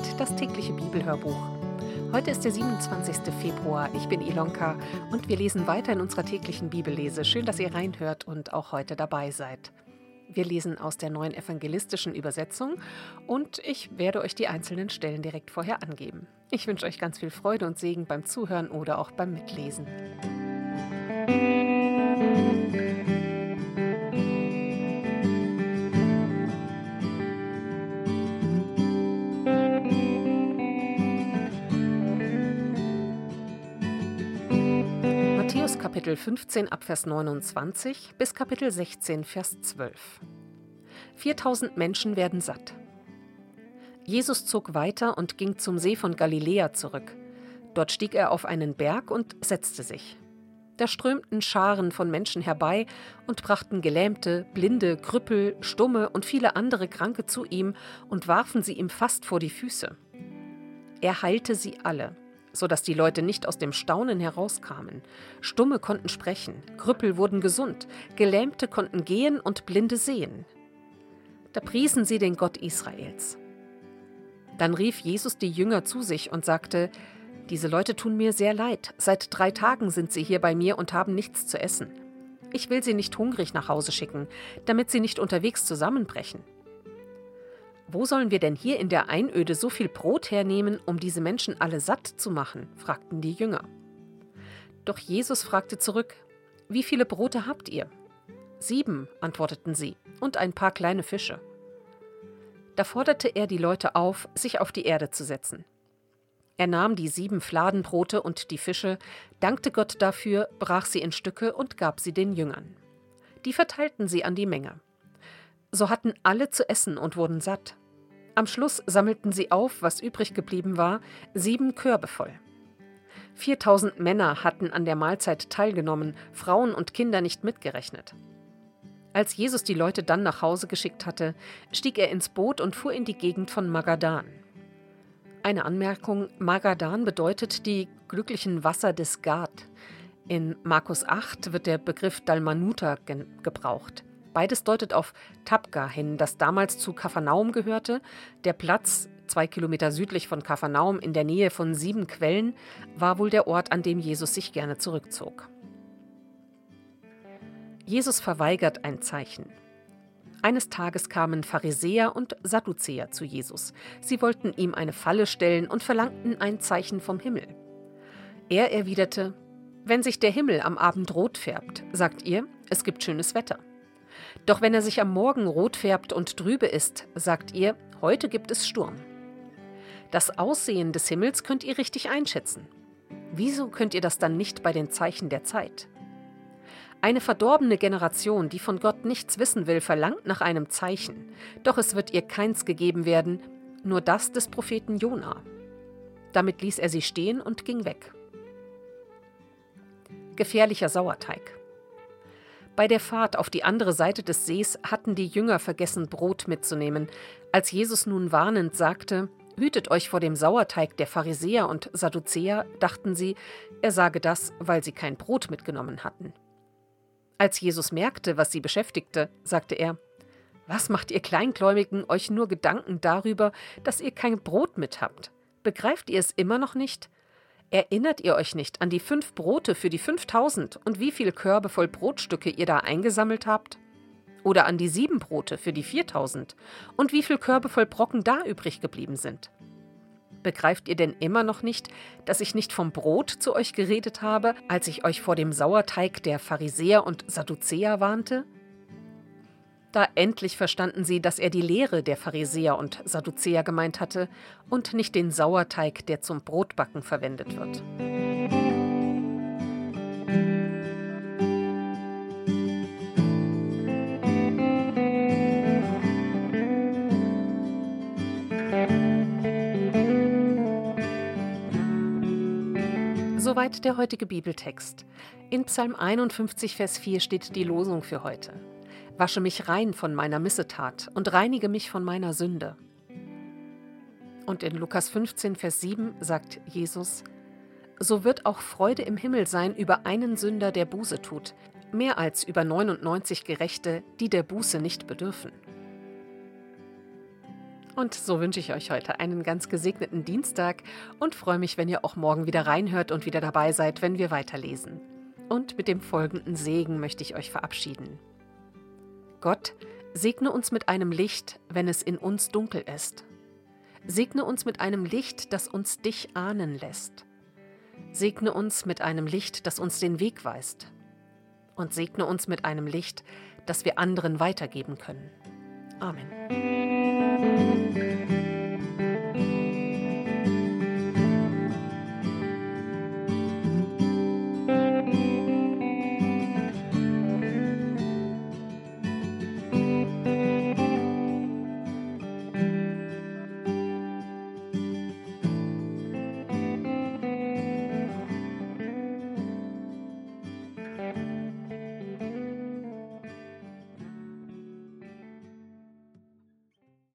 Erwartet, das tägliche Bibelhörbuch. Heute ist der 27. Februar. Ich bin Ilonka und wir lesen weiter in unserer täglichen Bibellese. Schön, dass ihr reinhört und auch heute dabei seid. Wir lesen aus der neuen evangelistischen Übersetzung und ich werde euch die einzelnen Stellen direkt vorher angeben. Ich wünsche euch ganz viel Freude und Segen beim Zuhören oder auch beim Mitlesen. Kapitel 15 Abvers 29 bis Kapitel 16 Vers 12. 4000 Menschen werden satt. Jesus zog weiter und ging zum See von Galiläa zurück. Dort stieg er auf einen Berg und setzte sich. Da strömten Scharen von Menschen herbei und brachten Gelähmte, Blinde, Krüppel, Stumme und viele andere Kranke zu ihm und warfen sie ihm fast vor die Füße. Er heilte sie alle sodass die Leute nicht aus dem Staunen herauskamen. Stumme konnten sprechen, Krüppel wurden gesund, Gelähmte konnten gehen und Blinde sehen. Da priesen sie den Gott Israels. Dann rief Jesus die Jünger zu sich und sagte, diese Leute tun mir sehr leid, seit drei Tagen sind sie hier bei mir und haben nichts zu essen. Ich will sie nicht hungrig nach Hause schicken, damit sie nicht unterwegs zusammenbrechen. Wo sollen wir denn hier in der Einöde so viel Brot hernehmen, um diese Menschen alle satt zu machen? fragten die Jünger. Doch Jesus fragte zurück, Wie viele Brote habt ihr? Sieben, antworteten sie, und ein paar kleine Fische. Da forderte er die Leute auf, sich auf die Erde zu setzen. Er nahm die sieben Fladenbrote und die Fische, dankte Gott dafür, brach sie in Stücke und gab sie den Jüngern. Die verteilten sie an die Menge. So hatten alle zu essen und wurden satt. Am Schluss sammelten sie auf, was übrig geblieben war, sieben Körbe voll. 4000 Männer hatten an der Mahlzeit teilgenommen, Frauen und Kinder nicht mitgerechnet. Als Jesus die Leute dann nach Hause geschickt hatte, stieg er ins Boot und fuhr in die Gegend von Magadan. Eine Anmerkung: Magadan bedeutet die glücklichen Wasser des Gad. In Markus 8 wird der Begriff Dalmanuta gebraucht. Beides deutet auf Tabga hin, das damals zu Kapharnaum gehörte. Der Platz, zwei Kilometer südlich von Kapharnaum in der Nähe von sieben Quellen, war wohl der Ort, an dem Jesus sich gerne zurückzog. Jesus verweigert ein Zeichen. Eines Tages kamen Pharisäer und Sadduzäer zu Jesus. Sie wollten ihm eine Falle stellen und verlangten ein Zeichen vom Himmel. Er erwiderte: Wenn sich der Himmel am Abend rot färbt, sagt ihr, es gibt schönes Wetter. Doch wenn er sich am Morgen rot färbt und trübe ist, sagt ihr, heute gibt es Sturm. Das Aussehen des Himmels könnt ihr richtig einschätzen. Wieso könnt ihr das dann nicht bei den Zeichen der Zeit? Eine verdorbene Generation, die von Gott nichts wissen will, verlangt nach einem Zeichen, doch es wird ihr keins gegeben werden, nur das des Propheten Jona. Damit ließ er sie stehen und ging weg. Gefährlicher Sauerteig. Bei der Fahrt auf die andere Seite des Sees hatten die Jünger vergessen, Brot mitzunehmen. Als Jesus nun warnend sagte, Hütet euch vor dem Sauerteig der Pharisäer und Sadduzäer, dachten sie, er sage das, weil sie kein Brot mitgenommen hatten. Als Jesus merkte, was sie beschäftigte, sagte er, Was macht ihr Kleingläubigen euch nur Gedanken darüber, dass ihr kein Brot mit habt? Begreift ihr es immer noch nicht? Erinnert ihr euch nicht an die fünf Brote für die 5000 und wie viele Körbe voll Brotstücke ihr da eingesammelt habt? Oder an die sieben Brote für die 4000 und wie viele Körbe voll Brocken da übrig geblieben sind? Begreift ihr denn immer noch nicht, dass ich nicht vom Brot zu euch geredet habe, als ich euch vor dem Sauerteig der Pharisäer und Sadduzäer warnte? Da endlich verstanden sie, dass er die Lehre der Pharisäer und Sadduzäer gemeint hatte und nicht den Sauerteig, der zum Brotbacken verwendet wird. Soweit der heutige Bibeltext. In Psalm 51, Vers 4 steht die Losung für heute. Wasche mich rein von meiner Missetat und reinige mich von meiner Sünde. Und in Lukas 15, Vers 7 sagt Jesus, So wird auch Freude im Himmel sein über einen Sünder, der Buße tut, mehr als über 99 Gerechte, die der Buße nicht bedürfen. Und so wünsche ich euch heute einen ganz gesegneten Dienstag und freue mich, wenn ihr auch morgen wieder reinhört und wieder dabei seid, wenn wir weiterlesen. Und mit dem folgenden Segen möchte ich euch verabschieden. Gott, segne uns mit einem Licht, wenn es in uns dunkel ist. Segne uns mit einem Licht, das uns dich ahnen lässt. Segne uns mit einem Licht, das uns den Weg weist. Und segne uns mit einem Licht, das wir anderen weitergeben können. Amen.